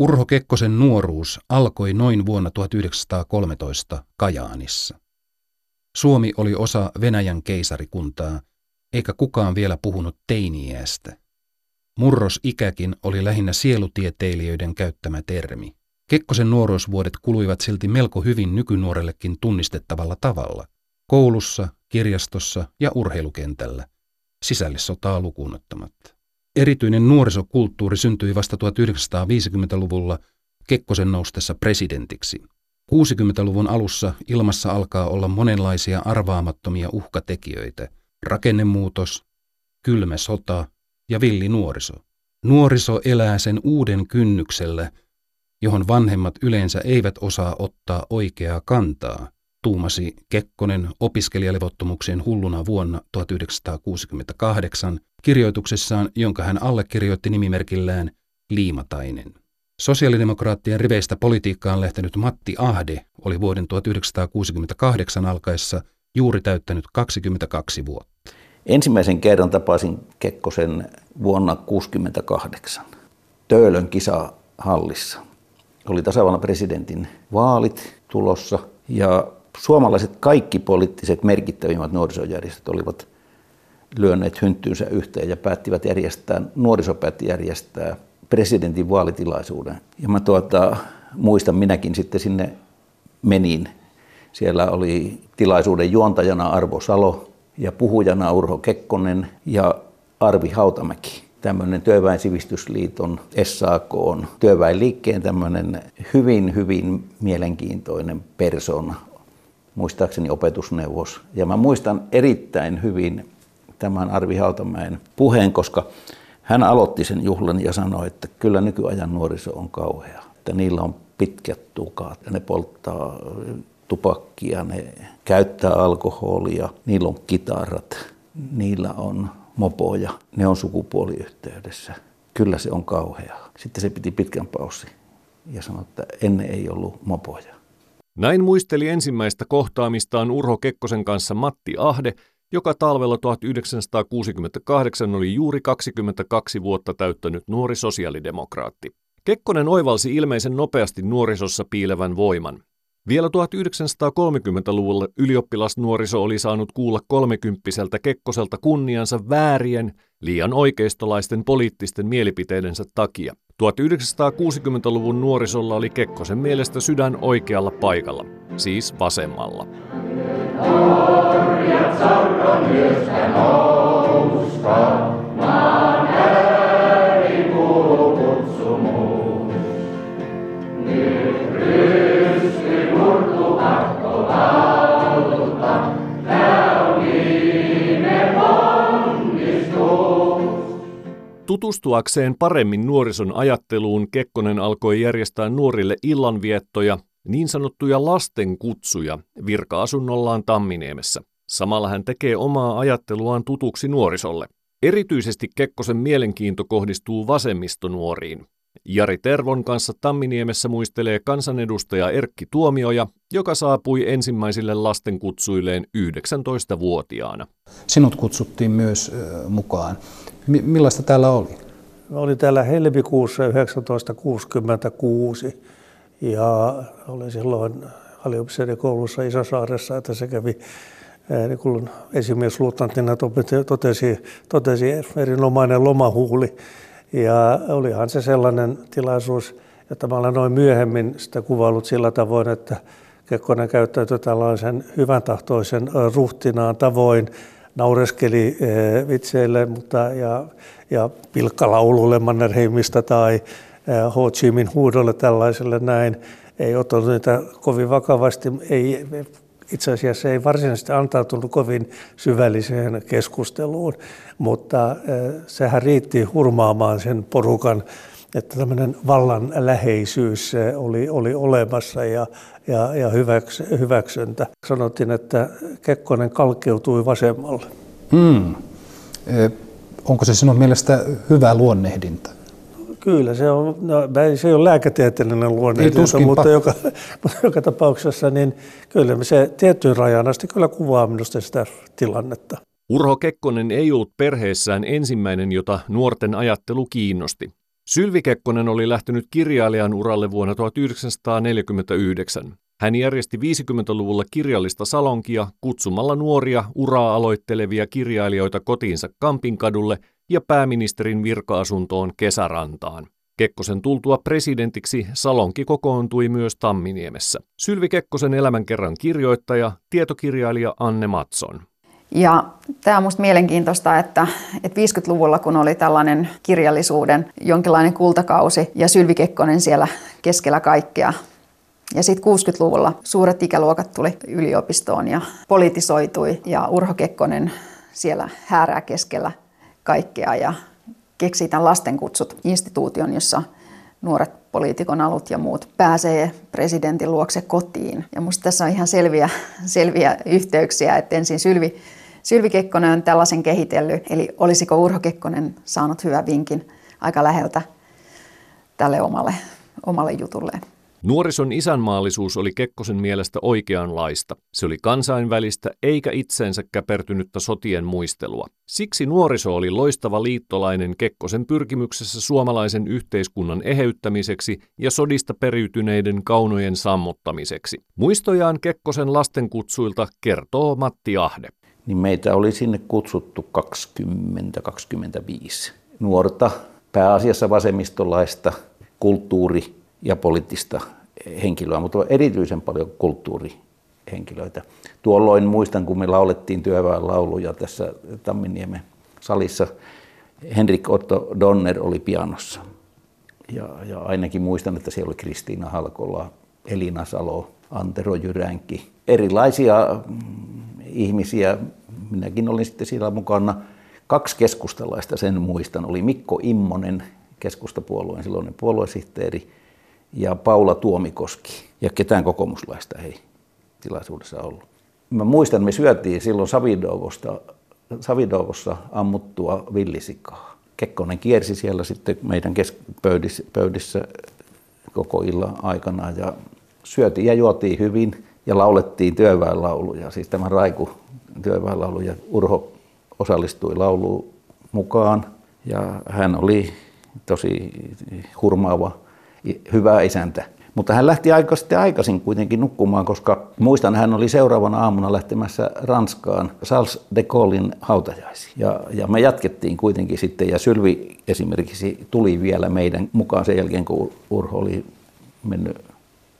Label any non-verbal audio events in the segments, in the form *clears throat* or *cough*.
Urho Kekkosen nuoruus alkoi noin vuonna 1913 Kajaanissa. Suomi oli osa Venäjän keisarikuntaa, eikä kukaan vielä puhunut teiniästä. Murrosikäkin oli lähinnä sielutieteilijöiden käyttämä termi. Kekkosen nuoruusvuodet kuluivat silti melko hyvin nykynuorellekin tunnistettavalla tavalla. Koulussa, kirjastossa ja urheilukentällä, sisällissotaa lukuunottamatta. Erityinen nuorisokulttuuri syntyi vasta 1950-luvulla Kekkosen noustessa presidentiksi. 60-luvun alussa ilmassa alkaa olla monenlaisia arvaamattomia uhkatekijöitä. Rakennemuutos, kylmä sota ja villi nuoriso. Nuoriso elää sen uuden kynnyksellä, johon vanhemmat yleensä eivät osaa ottaa oikeaa kantaa – tuumasi Kekkonen opiskelijalevottomuuksien hulluna vuonna 1968 kirjoituksessaan, jonka hän allekirjoitti nimimerkillään Liimatainen. Sosiaalidemokraattien riveistä politiikkaan lähtenyt Matti Ahde oli vuoden 1968 alkaessa juuri täyttänyt 22 vuotta. Ensimmäisen kerran tapasin Kekkosen vuonna 1968 Töölön kisahallissa. Oli tasavallan presidentin vaalit tulossa ja suomalaiset kaikki poliittiset merkittävimmät nuorisojärjestöt olivat lyöneet hynttyynsä yhteen ja päättivät järjestää, nuoriso päätti järjestää presidentin vaalitilaisuuden. Ja mä tuota, muistan, minäkin sitten sinne menin. Siellä oli tilaisuuden juontajana Arvo Salo ja puhujana Urho Kekkonen ja Arvi Hautamäki tämmöinen työväen sivistysliiton, SAK on työväenliikkeen tämmöinen hyvin, hyvin mielenkiintoinen persona, muistaakseni opetusneuvos. Ja mä muistan erittäin hyvin tämän Arvi Hautamäen puheen, koska hän aloitti sen juhlan ja sanoi, että kyllä nykyajan nuoriso on kauhea. Että niillä on pitkät tukat, ne polttaa tupakkia, ne käyttää alkoholia, niillä on kitarat, niillä on mopoja, ne on sukupuoliyhteydessä. Kyllä se on kauheaa. Sitten se piti pitkän paussi ja sanoi, että ennen ei ollut mopoja. Näin muisteli ensimmäistä kohtaamistaan Urho Kekkosen kanssa Matti Ahde, joka talvella 1968 oli juuri 22 vuotta täyttänyt nuori sosiaalidemokraatti. Kekkonen oivalsi ilmeisen nopeasti nuorisossa piilevän voiman. Vielä 1930-luvulla ylioppilasnuoriso oli saanut kuulla kolmekymppiseltä Kekkoselta kunniansa väärien, liian oikeistolaisten poliittisten mielipiteidensä takia. 1960-luvun nuorisolla oli Kekkosen mielestä sydän oikealla paikalla, siis vasemmalla. Orjat Tutustuakseen paremmin nuorison ajatteluun Kekkonen alkoi järjestää nuorille illanviettoja, niin sanottuja lastenkutsuja, virka-asunnollaan Tamminiemessä. Samalla hän tekee omaa ajatteluaan tutuksi nuorisolle. Erityisesti Kekkosen mielenkiinto kohdistuu vasemmistonuoriin. Jari Tervon kanssa Tamminiemessä muistelee kansanedustaja Erkki Tuomioja, joka saapui ensimmäisille lastenkutsuilleen 19-vuotiaana. Sinut kutsuttiin myös mukaan. Millaista täällä oli? Oli täällä helmikuussa 1966 ja olin silloin koulussa Isosaaressa, että se kävi niin kuin esimiesluutnantina totesi, totesi erinomainen lomahuuli. Ja olihan se sellainen tilaisuus, että mä olen noin myöhemmin sitä kuvailut sillä tavoin, että Kekkonen käyttäytyi tällaisen hyvän tahtoisen ruhtinaan tavoin, naureskeli vitseille mutta, ja, ja pilkkalaululle Mannerheimista tai Ho Chi Minh huudolle tällaiselle näin. Ei ottanut niitä kovin vakavasti, ei, itse asiassa ei varsinaisesti antautunut kovin syvälliseen keskusteluun, mutta eh, sehän riitti hurmaamaan sen porukan, että tämmöinen vallan läheisyys oli, oli olemassa ja, ja, ja hyväks, hyväksyntä. Sanottiin, että Kekkonen kalkeutui vasemmalle. Hmm. Onko se sinun mielestä hyvä luonnehdinta? Kyllä, se on, no, se ei ole lääketieteellinen luonnehdinta, mutta joka, *laughs* mutta joka tapauksessa niin kyllä se tiettyyn rajan asti kyllä kuvaa minusta sitä tilannetta. Urho Kekkonen ei ollut perheessään ensimmäinen, jota nuorten ajattelu kiinnosti. Sylvi Kekkonen oli lähtenyt kirjailijan uralle vuonna 1949. Hän järjesti 50-luvulla kirjallista salonkia kutsumalla nuoria uraa aloittelevia kirjailijoita kotiinsa Kampinkadulle ja pääministerin virka-asuntoon Kesärantaan. Kekkosen tultua presidentiksi Salonki kokoontui myös Tamminiemessä. Sylvi Kekkosen elämänkerran kirjoittaja, tietokirjailija Anne Matson. Ja tämä on minusta mielenkiintoista, että, että 50-luvulla, kun oli tällainen kirjallisuuden jonkinlainen kultakausi ja Sylvi Kekkonen siellä keskellä kaikkea, ja sitten 60-luvulla suuret ikäluokat tuli yliopistoon ja politisoitui ja Urho Kekkonen siellä häärää keskellä kaikkea ja keksii tämän lastenkutsut instituution, jossa nuoret poliitikon alut ja muut pääsee presidentin luokse kotiin. Ja minusta tässä on ihan selviä, *laughs* selviä yhteyksiä, että ensin Sylvi, Sylvi Kekkonen on tällaisen kehitellyt, eli olisiko Urho Kekkonen saanut hyvän vinkin aika läheltä tälle omalle, omalle jutulleen. Nuorison isänmaallisuus oli Kekkosen mielestä oikeanlaista. Se oli kansainvälistä eikä itseensä käpertynyttä sotien muistelua. Siksi nuoriso oli loistava liittolainen Kekkosen pyrkimyksessä suomalaisen yhteiskunnan eheyttämiseksi ja sodista periytyneiden kaunojen sammuttamiseksi. Muistojaan Kekkosen lastenkutsuilta kertoo Matti Ahde. Niin meitä oli sinne kutsuttu 20-25 nuorta, pääasiassa vasemmistolaista, kulttuuri- ja poliittista henkilöä, mutta erityisen paljon kulttuurihenkilöitä. Tuolloin muistan, kun me laulettiin työväenlauluja tässä Tamminiemen salissa, Henrik Otto Donner oli pianossa. Ja, ja ainakin muistan, että siellä oli Kristiina Halkola, Elina Salo, Antero Jyränki. Erilaisia mm, ihmisiä, minäkin olin sitten siellä mukana. Kaksi keskustalaista sen muistan, oli Mikko Immonen, keskustapuolueen silloinen puoluesihteeri, ja Paula Tuomikoski. Ja ketään kokoomuslaista ei tilaisuudessa ollut. Mä muistan, me syötiin silloin Savidovosta, Savidovossa ammuttua villisikaa. Kekkonen kiersi siellä sitten meidän pöydissä, pöydissä koko illan aikana ja syötiin ja juotiin hyvin ja laulettiin työväenlauluja. Siis tämä Raiku työväenlaulu ja Urho osallistui lauluun mukaan ja hän oli tosi hurmaava hyvä isäntä. Mutta hän lähti aika sitten aikaisin kuitenkin nukkumaan, koska muistan, hän oli seuraavana aamuna lähtemässä Ranskaan Charles de Gaullein hautajaisiin. Ja, ja me jatkettiin kuitenkin sitten, ja Sylvi esimerkiksi tuli vielä meidän mukaan sen jälkeen, kun Urho oli mennyt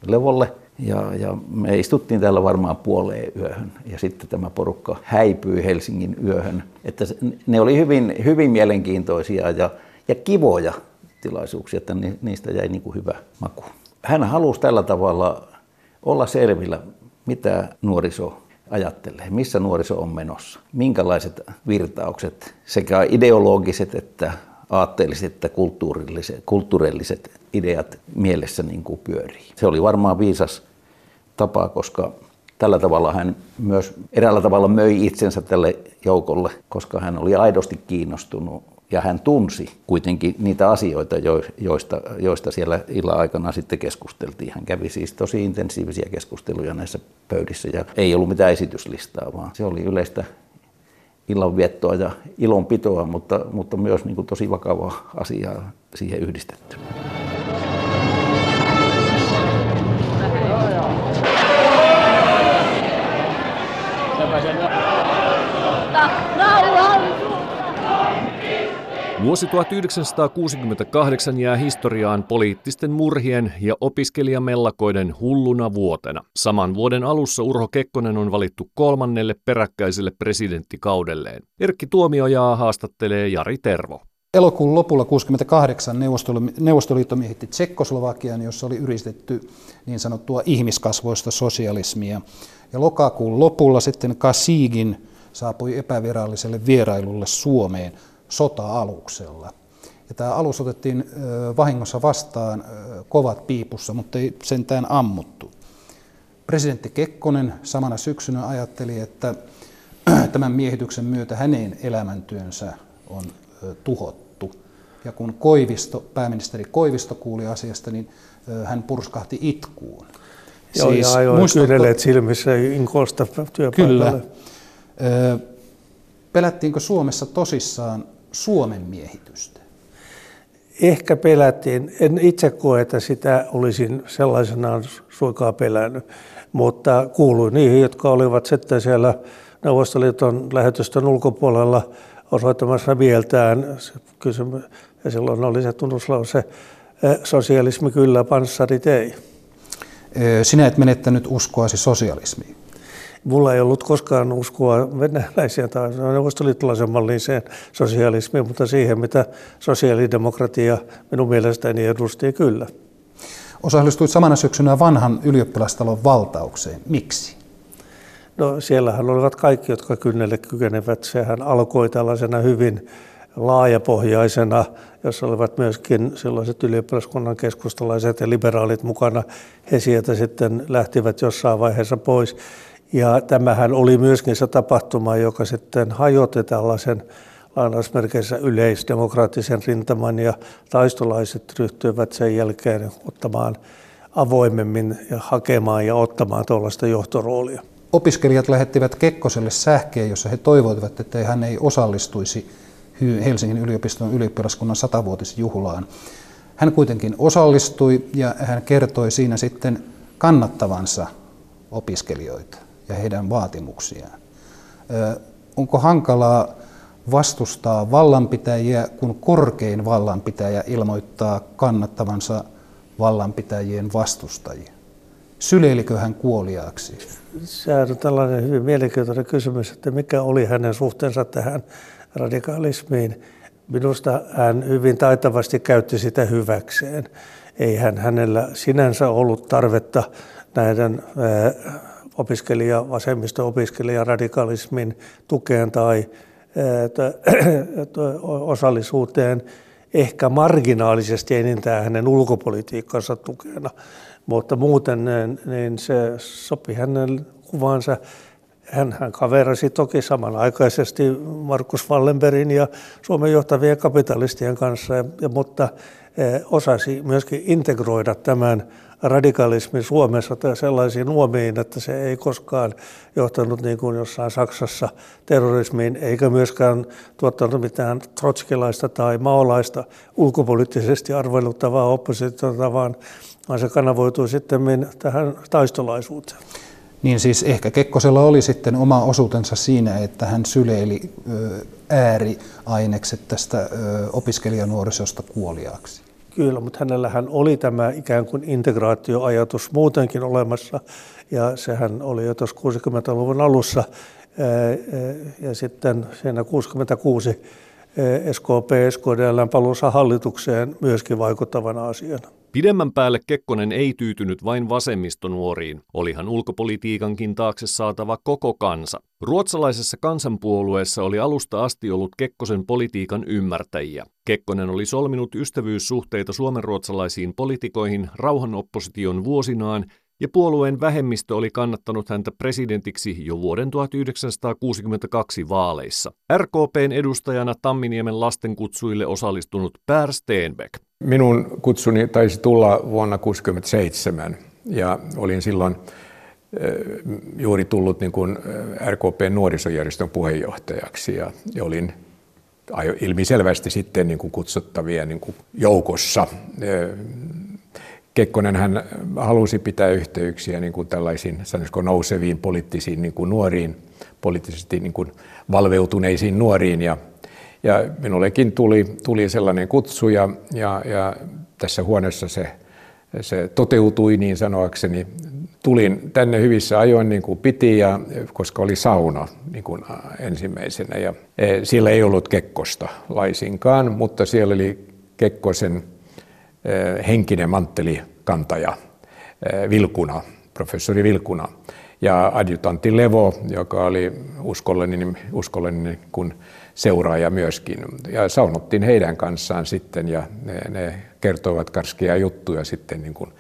levolle. Ja, ja me istuttiin täällä varmaan puoleen yöhön ja sitten tämä porukka häipyi Helsingin yöhön. Että ne oli hyvin, hyvin mielenkiintoisia ja, ja kivoja tilaisuuksia, että niistä jäi niin kuin hyvä maku. Hän halusi tällä tavalla olla selvillä, mitä nuoriso ajattelee, missä nuoriso on menossa, minkälaiset virtaukset, sekä ideologiset että aatteelliset että kulttuurilliset, kulttuurilliset ideat mielessä niin kuin pyörii. Se oli varmaan viisas tapa, koska tällä tavalla hän myös eräällä tavalla möi itsensä tälle joukolle, koska hän oli aidosti kiinnostunut ja hän tunsi kuitenkin niitä asioita, joista, joista siellä illan aikana sitten keskusteltiin. Hän kävi siis tosi intensiivisiä keskusteluja näissä pöydissä ja ei ollut mitään esityslistaa, vaan se oli yleistä illanviettoa ja ilonpitoa, mutta, mutta myös niin kuin tosi vakavaa asiaa siihen yhdistetty. Vuosi 1968 jää historiaan poliittisten murhien ja opiskelijamellakoiden hulluna vuotena. Saman vuoden alussa Urho Kekkonen on valittu kolmannelle peräkkäiselle presidenttikaudelleen. Erkki Tuomiojaa haastattelee Jari Tervo. Elokuun lopulla 1968 Neuvostoliitto miehitti Tsekkoslovakian, jossa oli yritetty niin sanottua ihmiskasvoista sosialismia. Ja lokakuun lopulla sitten Kasigin saapui epäviralliselle vierailulle Suomeen sota-aluksella. Ja tämä alus otettiin vahingossa vastaan kovat piipussa, mutta ei sentään ammuttu. Presidentti Kekkonen samana syksynä ajatteli, että *clears throat* tämän miehityksen myötä hänen elämäntyönsä on tuhottu. Ja kun Koivisto, pääministeri Koivisto kuuli asiasta, niin hän purskahti itkuun. Joo, siis, ja ajoin kyyneleet silmissä Inkosta työpaikalle. Kyllä. Pelättiinkö Suomessa tosissaan Suomen miehitystä? Ehkä pelättiin, en itse koe, että sitä olisin sellaisenaan suikaan pelännyt, mutta kuuluin niihin, jotka olivat sitten siellä Neuvostoliiton lähetystön ulkopuolella osoittamassa mieltään. Kysymys, ja silloin oli se tunnuslause, sosialismi kyllä, panssarit ei. Sinä et menettänyt uskoasi sosialismiin. Mulla ei ollut koskaan uskoa venäläisiä tai neuvostoliittolaisen malliseen sosialismiin, mutta siihen, mitä sosiaalidemokratia minun mielestäni edusti kyllä. Osallistuit samana syksynä vanhan ylioppilastalon valtaukseen. Miksi? No siellähän olivat kaikki, jotka kynnelle kykenevät. Sehän alkoi tällaisena hyvin laajapohjaisena, jossa olivat myöskin sellaiset ylioppilaskunnan keskustalaiset ja liberaalit mukana. He sieltä sitten lähtivät jossain vaiheessa pois. Ja tämähän oli myöskin se tapahtuma, joka sitten hajotti tällaisen lainausmerkeissä yleisdemokraattisen rintaman ja taistolaiset ryhtyivät sen jälkeen ottamaan avoimemmin ja hakemaan ja ottamaan tuollaista johtoroolia. Opiskelijat lähettivät Kekkoselle sähkeen, jossa he toivoivat, että hän ei osallistuisi Helsingin yliopiston ylioppilaskunnan satavuotisjuhlaan. Hän kuitenkin osallistui ja hän kertoi siinä sitten kannattavansa opiskelijoita ja heidän vaatimuksiaan. Onko hankalaa vastustaa vallanpitäjiä, kun korkein vallanpitäjä ilmoittaa kannattavansa vallanpitäjien vastustajia? Syleilikö hän kuoliaaksi? Se on tällainen hyvin mielenkiintoinen kysymys, että mikä oli hänen suhteensa tähän radikalismiin. Minusta hän hyvin taitavasti käytti sitä hyväkseen. Ei hän hänellä sinänsä ollut tarvetta näiden opiskelija, vasemmisto-opiskelija radikalismin tukeen tai osallisuuteen ehkä marginaalisesti enintään hänen ulkopolitiikkansa tukena, mutta muuten niin se sopi hänen kuvansa hän, hän kaverasi toki samanaikaisesti Markus Wallenbergin ja Suomen johtavien kapitalistien kanssa, ja, mutta eh, osasi myöskin integroida tämän radikalismin Suomessa sellaisiin uomiin, että se ei koskaan johtanut niin kuin jossain Saksassa terrorismiin, eikä myöskään tuottanut mitään trotskilaista tai maolaista ulkopoliittisesti arveluttavaa oppositiota, vaan, vaan se kanavoitui sitten tähän taistolaisuuteen. Niin siis ehkä Kekkosella oli sitten oma osuutensa siinä, että hän syleili ääriainekset tästä opiskelijanuorisosta kuoliaaksi. Kyllä, mutta hänellähän oli tämä ikään kuin integraatioajatus muutenkin olemassa, ja sehän oli jo tuossa 60-luvun alussa, ja sitten siinä 66 SKP, SKDL paluussa hallitukseen myöskin vaikuttavana asiana. Pidemmän päälle Kekkonen ei tyytynyt vain vasemmistonuoriin, olihan ulkopolitiikankin taakse saatava koko kansa. Ruotsalaisessa kansanpuolueessa oli alusta asti ollut Kekkosen politiikan ymmärtäjiä. Kekkonen oli solminut ystävyyssuhteita suomenruotsalaisiin politikoihin rauhanopposition vuosinaan ja puolueen vähemmistö oli kannattanut häntä presidentiksi jo vuoden 1962 vaaleissa. RKPn edustajana Tamminiemen lastenkutsuille osallistunut Per Steenbeck. Minun kutsuni taisi tulla vuonna 1967 ja olin silloin eh, juuri tullut niin kuin eh, RKPn nuorisojärjestön puheenjohtajaksi ja olin ilmiselvästi sitten niin kuin kutsuttavien niin kuin joukossa. Eh, Kekkonen hän halusi pitää yhteyksiä niin kuin tällaisiin sanoisiko nouseviin poliittisiin niin kuin nuoriin, poliittisesti niin kuin valveutuneisiin nuoriin ja, ja minullekin tuli, tuli sellainen kutsu ja, ja, ja tässä huoneessa se, se toteutui niin sanoakseni. Tulin tänne hyvissä ajoin niin kuin piti, ja, koska oli sauna niin kuin ensimmäisenä. Ja, e, siellä ei ollut Kekkosta laisinkaan, mutta siellä oli Kekkosen Eh, henkinen kantaja eh, Vilkuna, professori Vilkuna. Ja adjutantti Levo, joka oli uskollinen, uskollinen kun seuraaja myöskin. Ja saunottiin heidän kanssaan sitten ja ne, ne kertoivat karskia juttuja sitten, niin kuin,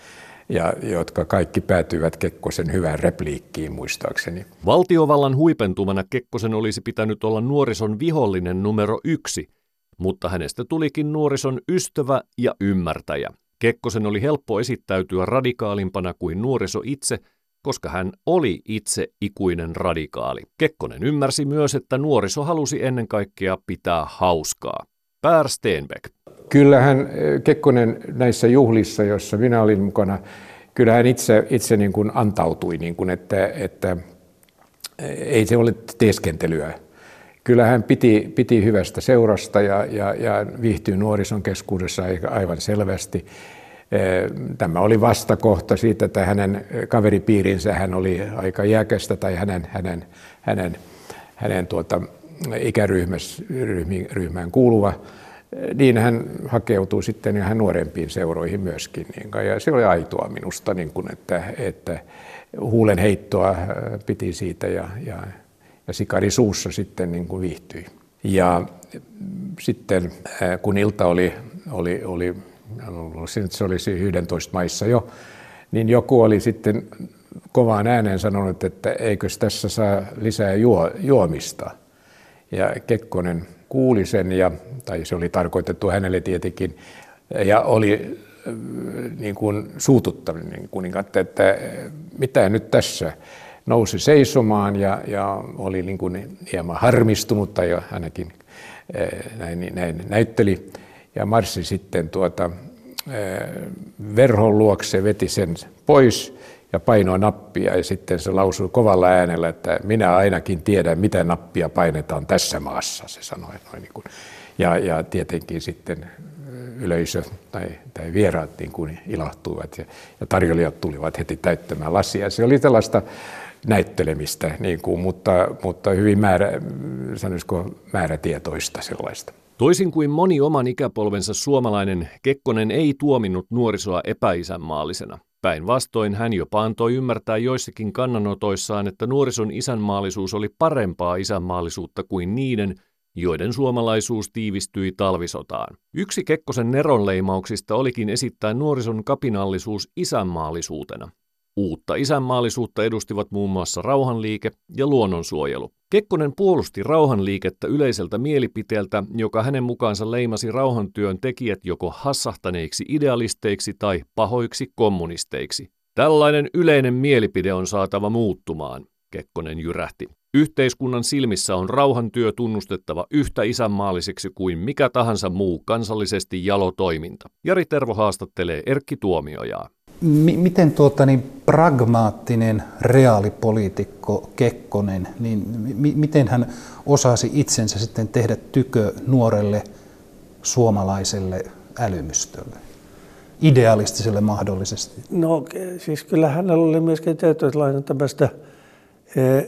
ja, jotka kaikki päätyivät Kekkosen hyvään repliikkiin muistaakseni. Valtiovallan huipentumana Kekkosen olisi pitänyt olla nuorison vihollinen numero yksi – mutta hänestä tulikin nuorison ystävä ja ymmärtäjä. Kekkosen oli helppo esittäytyä radikaalimpana kuin nuoriso itse, koska hän oli itse ikuinen radikaali. Kekkonen ymmärsi myös, että nuoriso halusi ennen kaikkea pitää hauskaa. Pär Steenbeck. Kyllähän Kekkonen näissä juhlissa, joissa minä olin mukana, kyllähän itse, itse niin kuin antautui, niin kuin että, että ei se ole teeskentelyä. Kyllähän piti, piti hyvästä seurasta ja, ja, ja viihtyi nuorison keskuudessa aivan selvästi. Tämä oli vastakohta siitä, että hänen kaveripiirinsä hän oli aika iäkästä tai hänen, hänen, hänen, hänen tuota, ikäryhmään kuuluva niin hän hakeutui sitten ihan nuorempiin seuroihin myöskin. Niin, ja se oli aitoa minusta, niin kuin, että, että huulen heittoa äh, piti siitä ja, ja, ja sikari suussa sitten niin kuin viihtyi. Ja sitten äh, kun ilta oli, oli, oli se olisi 11 maissa jo, niin joku oli sitten kovaan ääneen sanonut, että eikös tässä saa lisää juo, juomista. Ja Kekkonen kuuli sen, ja, tai se oli tarkoitettu hänelle tietenkin, ja oli äh, niin kuin suututtanut niin kuningat, että mitä nyt tässä? Nousi seisomaan ja, ja oli niin kuin hieman harmistunut tai ainakin äh, näin, näin näytteli ja marssi sitten tuota, äh, verhon luokse, veti sen pois ja painoi nappia ja sitten se lausui kovalla äänellä, että minä ainakin tiedän, mitä nappia painetaan tässä maassa, se sanoi. Noin niin kuin. Ja, ja tietenkin sitten yleisö tai, tai vieraat niin kuin ilahtuivat ja, ja tarjolijat tulivat heti täyttämään lasia. Se oli tällaista näyttelemistä, niin kuin, mutta, mutta hyvin määrä, sanoisiko, määrätietoista sellaista. Toisin kuin moni oman ikäpolvensa suomalainen, Kekkonen ei tuominnut nuorisoa epäisänmaallisena. Päinvastoin hän jopa antoi ymmärtää joissakin kannanotoissaan, että nuorison isänmaallisuus oli parempaa isänmaallisuutta kuin niiden, joiden suomalaisuus tiivistyi talvisotaan. Yksi Kekkosen neronleimauksista olikin esittää nuorison kapinallisuus isänmaallisuutena. Uutta isänmaallisuutta edustivat muun muassa rauhanliike ja luonnonsuojelu. Kekkonen puolusti rauhanliikettä yleiseltä mielipiteeltä, joka hänen mukaansa leimasi rauhantyön tekijät joko hassahtaneiksi idealisteiksi tai pahoiksi kommunisteiksi. Tällainen yleinen mielipide on saatava muuttumaan, Kekkonen jyrähti. Yhteiskunnan silmissä on rauhantyö tunnustettava yhtä isänmaalliseksi kuin mikä tahansa muu kansallisesti jalo toiminta. Jari Tervo haastattelee Erkki Tuomiojaa. Miten tuota, niin pragmaattinen reaalipoliitikko Kekkonen, niin miten hän osasi itsensä sitten tehdä tykö nuorelle suomalaiselle älymystölle? Idealistiselle mahdollisesti? No siis kyllä hänellä oli myöskin tietynlainen tämmöistä eh,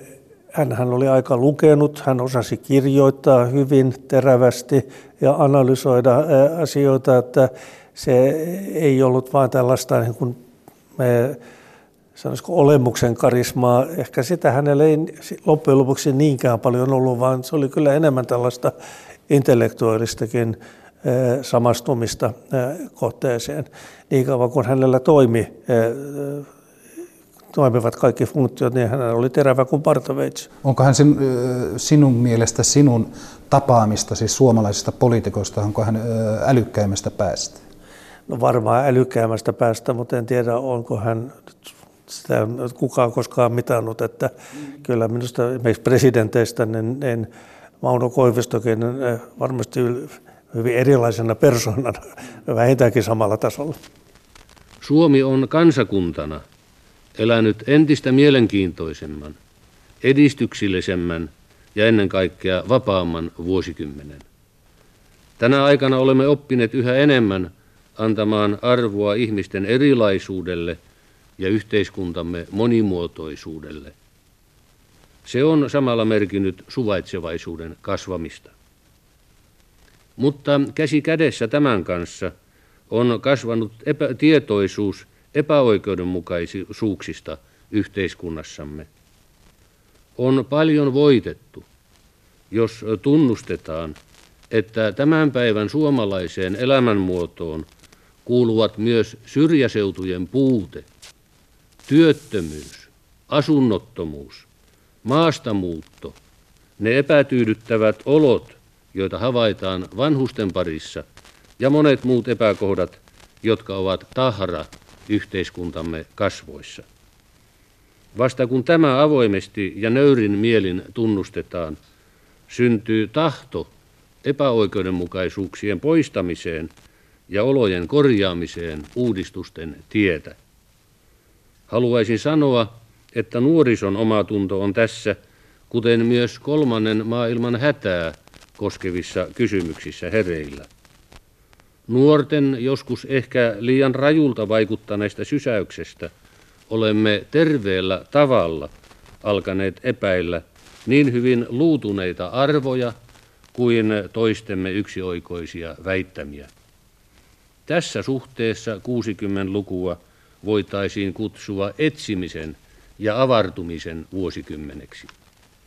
hän oli aika lukenut, hän osasi kirjoittaa hyvin terävästi ja analysoida asioita, että se ei ollut vain tällaista niin kuin, sanoisiko olemuksen karismaa. Ehkä sitä hänellä ei loppujen lopuksi niinkään paljon ollut, vaan se oli kyllä enemmän tällaista intellektuaalistakin samastumista kohteeseen. Niin kauan kuin hänellä toimi toimivat kaikki funktiot, niin hän oli terävä kuin partaveitsi. Onko hän sin, sinun mielestä sinun tapaamista siis suomalaisista poliitikoista, onko hän älykkäimmästä päästä? No varmaan älykkäimmästä päästä, mutta en tiedä, onko hän sitä kukaan koskaan mitannut, että kyllä minusta esimerkiksi presidenteistä niin, niin Mauno Koivistokin varmasti hyvin erilaisena persoonana, *laughs* vähintäänkin samalla tasolla. Suomi on kansakuntana elänyt entistä mielenkiintoisemman, edistyksellisemmän ja ennen kaikkea vapaamman vuosikymmenen. Tänä aikana olemme oppineet yhä enemmän antamaan arvoa ihmisten erilaisuudelle ja yhteiskuntamme monimuotoisuudelle. Se on samalla merkinnyt suvaitsevaisuuden kasvamista. Mutta käsi kädessä tämän kanssa on kasvanut epä- tietoisuus epäoikeudenmukaisuuksista yhteiskunnassamme. On paljon voitettu, jos tunnustetaan, että tämän päivän suomalaiseen elämänmuotoon kuuluvat myös syrjäseutujen puute, työttömyys, asunnottomuus, maastamuutto, ne epätyydyttävät olot, joita havaitaan vanhusten parissa, ja monet muut epäkohdat, jotka ovat tahra yhteiskuntamme kasvoissa. Vasta kun tämä avoimesti ja nöyrin mielin tunnustetaan, syntyy tahto epäoikeudenmukaisuuksien poistamiseen ja olojen korjaamiseen uudistusten tietä. Haluaisin sanoa, että nuorison omatunto on tässä, kuten myös kolmannen maailman hätää koskevissa kysymyksissä hereillä. Nuorten joskus ehkä liian rajulta vaikuttaneesta sysäyksestä olemme terveellä tavalla alkaneet epäillä niin hyvin luutuneita arvoja kuin toistemme yksioikoisia väittämiä. Tässä suhteessa 60-lukua voitaisiin kutsua etsimisen ja avartumisen vuosikymmeneksi.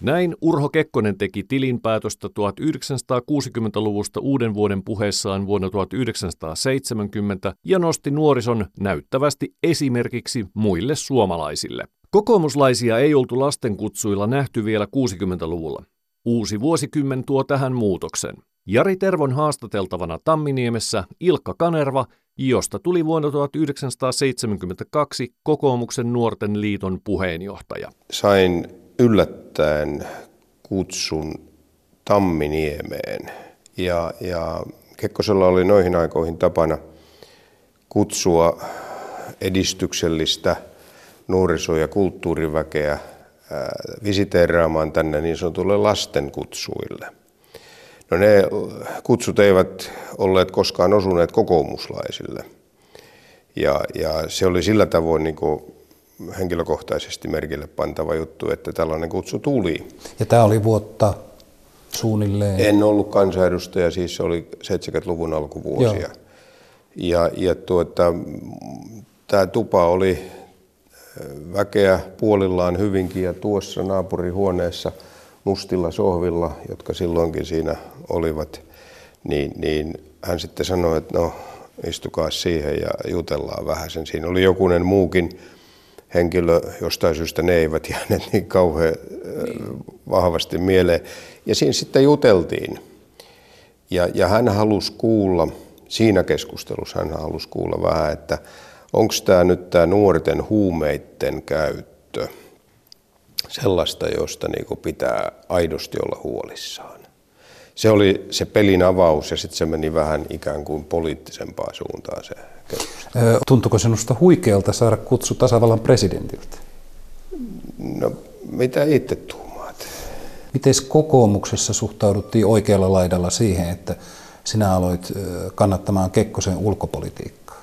Näin Urho Kekkonen teki tilinpäätöstä 1960-luvusta uuden vuoden puheessaan vuonna 1970 ja nosti nuorison näyttävästi esimerkiksi muille suomalaisille. Kokoomuslaisia ei oltu lastenkutsuilla nähty vielä 60-luvulla. Uusi vuosikymmen tuo tähän muutoksen. Jari Tervon haastateltavana Tamminiemessä Ilkka Kanerva, josta tuli vuonna 1972 kokoomuksen nuorten liiton puheenjohtaja. Sain yllättäen kutsun Tamminiemeen ja, ja Kekkosella oli noihin aikoihin tapana kutsua edistyksellistä nuoriso- ja kulttuuriväkeä visiteeraamaan tänne niin sanotulle lastenkutsuille. No ne kutsut eivät olleet koskaan osuneet kokoomuslaisille. Ja, ja se oli sillä tavoin niin kuin henkilökohtaisesti merkille pantava juttu, että tällainen kutsu tuli. Ja tämä oli vuotta suunnilleen? En ollut kansanedustaja, siis se oli 70-luvun alkuvuosia. Joo. Ja, ja tuota, tämä tupa oli väkeä puolillaan hyvinkin ja tuossa naapurihuoneessa mustilla sohvilla, jotka silloinkin siinä olivat, niin, niin hän sitten sanoi, että no istukaa siihen ja jutellaan vähän sen. Siinä oli jokunen muukin henkilö, jostain syystä ne eivät jääneet niin kauhean vahvasti mieleen. Ja siinä sitten juteltiin. Ja, ja hän halusi kuulla, siinä keskustelussa hän halusi kuulla vähän, että onko tämä nyt tämä nuorten huumeiden käyttö sellaista, josta niinku pitää aidosti olla huolissaan. Se oli se pelin avaus ja sitten se meni vähän ikään kuin poliittisempaan suuntaan se keskustelu. Tuntuuko sinusta huikealta saada kutsu tasavallan presidentiltä? No, mitä itse tuumaat? Miten kokoomuksessa suhtauduttiin oikealla laidalla siihen, että sinä aloit kannattamaan Kekkosen ulkopolitiikkaa?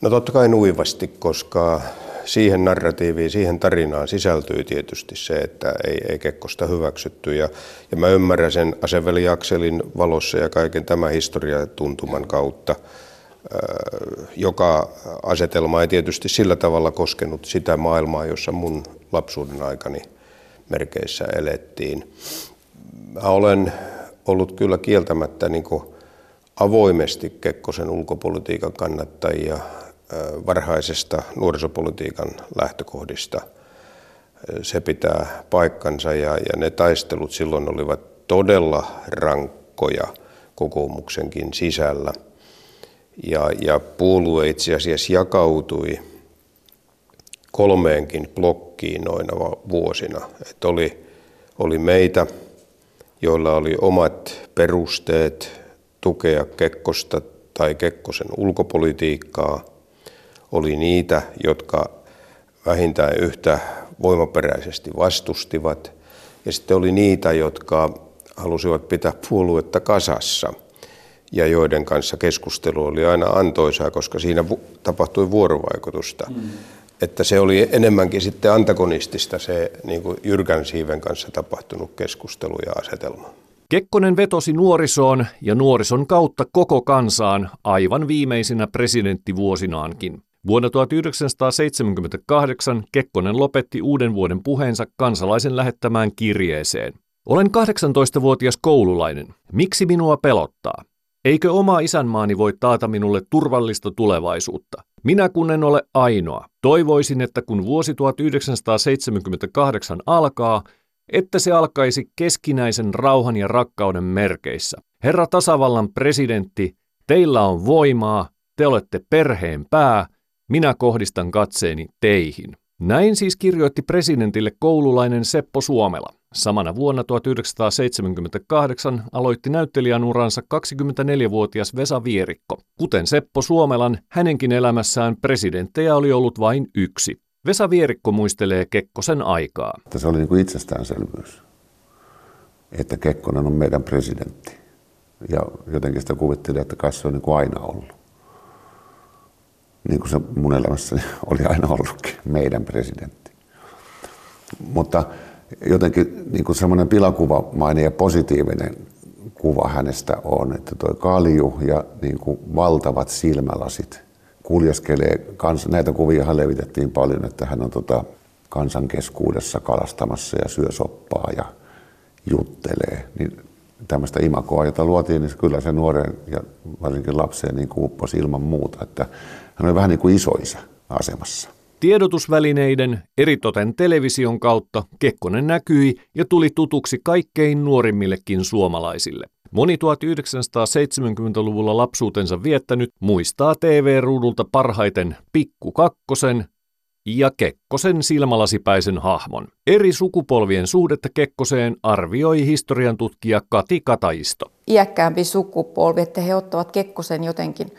No totta kai nuivasti, koska siihen narratiiviin, siihen tarinaan sisältyy tietysti se, että ei, ei Kekkosta hyväksytty. Ja, ja mä ymmärrän sen aseveliakselin valossa ja kaiken tämän historiatuntuman kautta, joka asetelma ei tietysti sillä tavalla koskenut sitä maailmaa, jossa mun lapsuuden aikani merkeissä elettiin. Mä olen ollut kyllä kieltämättä niin avoimesti Kekkosen ulkopolitiikan kannattajia varhaisesta nuorisopolitiikan lähtökohdista. Se pitää paikkansa ja, ja ne taistelut silloin olivat todella rankkoja kokoomuksenkin sisällä. Ja, ja puolue itse asiassa jakautui kolmeenkin blokkiin noina vuosina. Et oli, oli meitä, joilla oli omat perusteet tukea Kekkosta tai Kekkosen ulkopolitiikkaa – oli niitä, jotka vähintään yhtä voimaperäisesti vastustivat, ja sitten oli niitä, jotka halusivat pitää puoluetta kasassa ja joiden kanssa keskustelu oli aina antoisaa, koska siinä tapahtui vuorovaikutusta. Mm. Että se oli enemmänkin sitten antagonistista se niin kuin Jyrkän Siiven kanssa tapahtunut keskustelu ja asetelma. Kekkonen vetosi nuorisoon ja nuorison kautta koko kansaan aivan viimeisinä presidenttivuosinaankin. Vuonna 1978 Kekkonen lopetti uuden vuoden puheensa kansalaisen lähettämään kirjeeseen. Olen 18-vuotias koululainen. Miksi minua pelottaa? Eikö oma isänmaani voi taata minulle turvallista tulevaisuutta? Minä kun en ole ainoa. Toivoisin, että kun vuosi 1978 alkaa, että se alkaisi keskinäisen rauhan ja rakkauden merkeissä. Herra tasavallan presidentti, teillä on voimaa, te olette perheen pää, minä kohdistan katseeni teihin. Näin siis kirjoitti presidentille koululainen Seppo Suomela. Samana vuonna 1978 aloitti näyttelijän uransa 24-vuotias Vesa Vierikko. Kuten Seppo Suomelan, hänenkin elämässään presidenttejä oli ollut vain yksi. Vesa Vierikko muistelee Kekkosen aikaa. Se oli niin kuin itsestäänselvyys, että Kekkonen on meidän presidentti. Ja jotenkin sitä kuvittelin, että kai se on niin kuin aina ollut. Niin kuin se mun elämässäni *laughs* oli aina ollutkin, meidän presidentti. Mutta jotenkin niin kuin semmoinen pilakuvamainen ja positiivinen kuva hänestä on, että tuo kalju ja niin kuin valtavat silmälasit kuljeskelee. Kans, näitä kuvia levitettiin paljon, että hän on tota kansan keskuudessa kalastamassa ja syö soppaa ja juttelee. Niin tämmöistä imakoa, jota luotiin, niin kyllä se nuoren ja varsinkin lapseen niin upposi ilman muuta. Että hän oli vähän niin kuin isoisa asemassa. Tiedotusvälineiden, eritoten television kautta, Kekkonen näkyi ja tuli tutuksi kaikkein nuorimmillekin suomalaisille. Moni 1970-luvulla lapsuutensa viettänyt muistaa TV-ruudulta parhaiten Pikku Kakkosen ja Kekkosen silmälasipäisen hahmon. Eri sukupolvien suhdetta Kekkoseen arvioi historian tutkija Kati Kataisto. Iäkkäämpi sukupolvi, että he ottavat Kekkosen jotenkin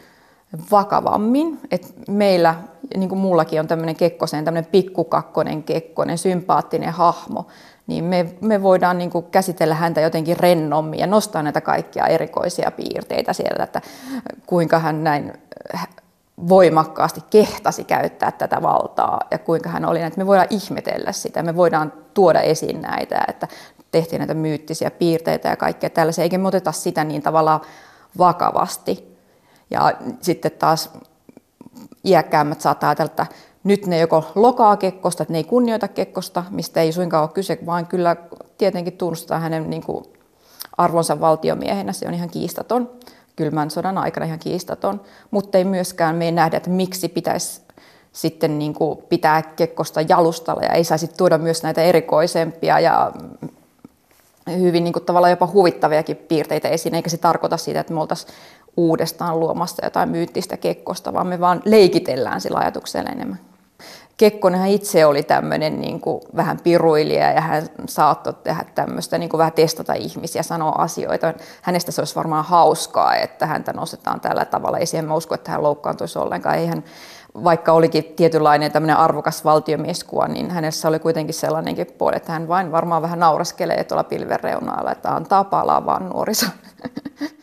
vakavammin. Et meillä, niin kuin mullakin on tämmöinen Kekkosen, tämmöinen pikkukakkonen Kekkonen, sympaattinen hahmo, niin me, me voidaan niin kuin käsitellä häntä jotenkin rennommin ja nostaa näitä kaikkia erikoisia piirteitä sieltä, että kuinka hän näin voimakkaasti kehtasi käyttää tätä valtaa ja kuinka hän oli, että me voidaan ihmetellä sitä, me voidaan tuoda esiin näitä, että tehtiin näitä myyttisiä piirteitä ja kaikkea tällaisia, eikä me oteta sitä niin tavallaan vakavasti. Ja sitten taas iäkkäämmät saattaa ajatella, että nyt ne joko lokaa Kekkosta, että ne ei kunnioita Kekkosta, mistä ei suinkaan ole kyse, vaan kyllä tietenkin tunnustaa hänen niin kuin arvonsa valtiomiehenä, se on ihan kiistaton. Kylmän sodan aikana ihan kiistaton, mutta ei myöskään me nähdä, että miksi pitäisi sitten niin kuin pitää Kekkosta jalustalla ja ei saisi tuoda myös näitä erikoisempia ja hyvin niin kuin tavallaan jopa huvittaviakin piirteitä esiin, eikä se tarkoita sitä, että me oltaisiin uudestaan luomassa jotain myyttistä Kekkosta, vaan me vaan leikitellään sillä ajatuksella enemmän. Kekkonenhan itse oli tämmöinen niin kuin vähän piruilija ja hän saattoi tehdä tämmöistä, niin kuin vähän testata ihmisiä, sanoa asioita. Hänestä se olisi varmaan hauskaa, että häntä nostetaan tällä tavalla. Ei siihen mä usko, että hän loukkaantuisi ollenkaan. Ei hän, vaikka olikin tietynlainen tämmöinen arvokas valtiomieskuva, niin hänessä oli kuitenkin sellainenkin puoli, että hän vain varmaan vähän nauraskelee tuolla pilven reunalla, että antaa palaa vaan nuoriso. *laughs*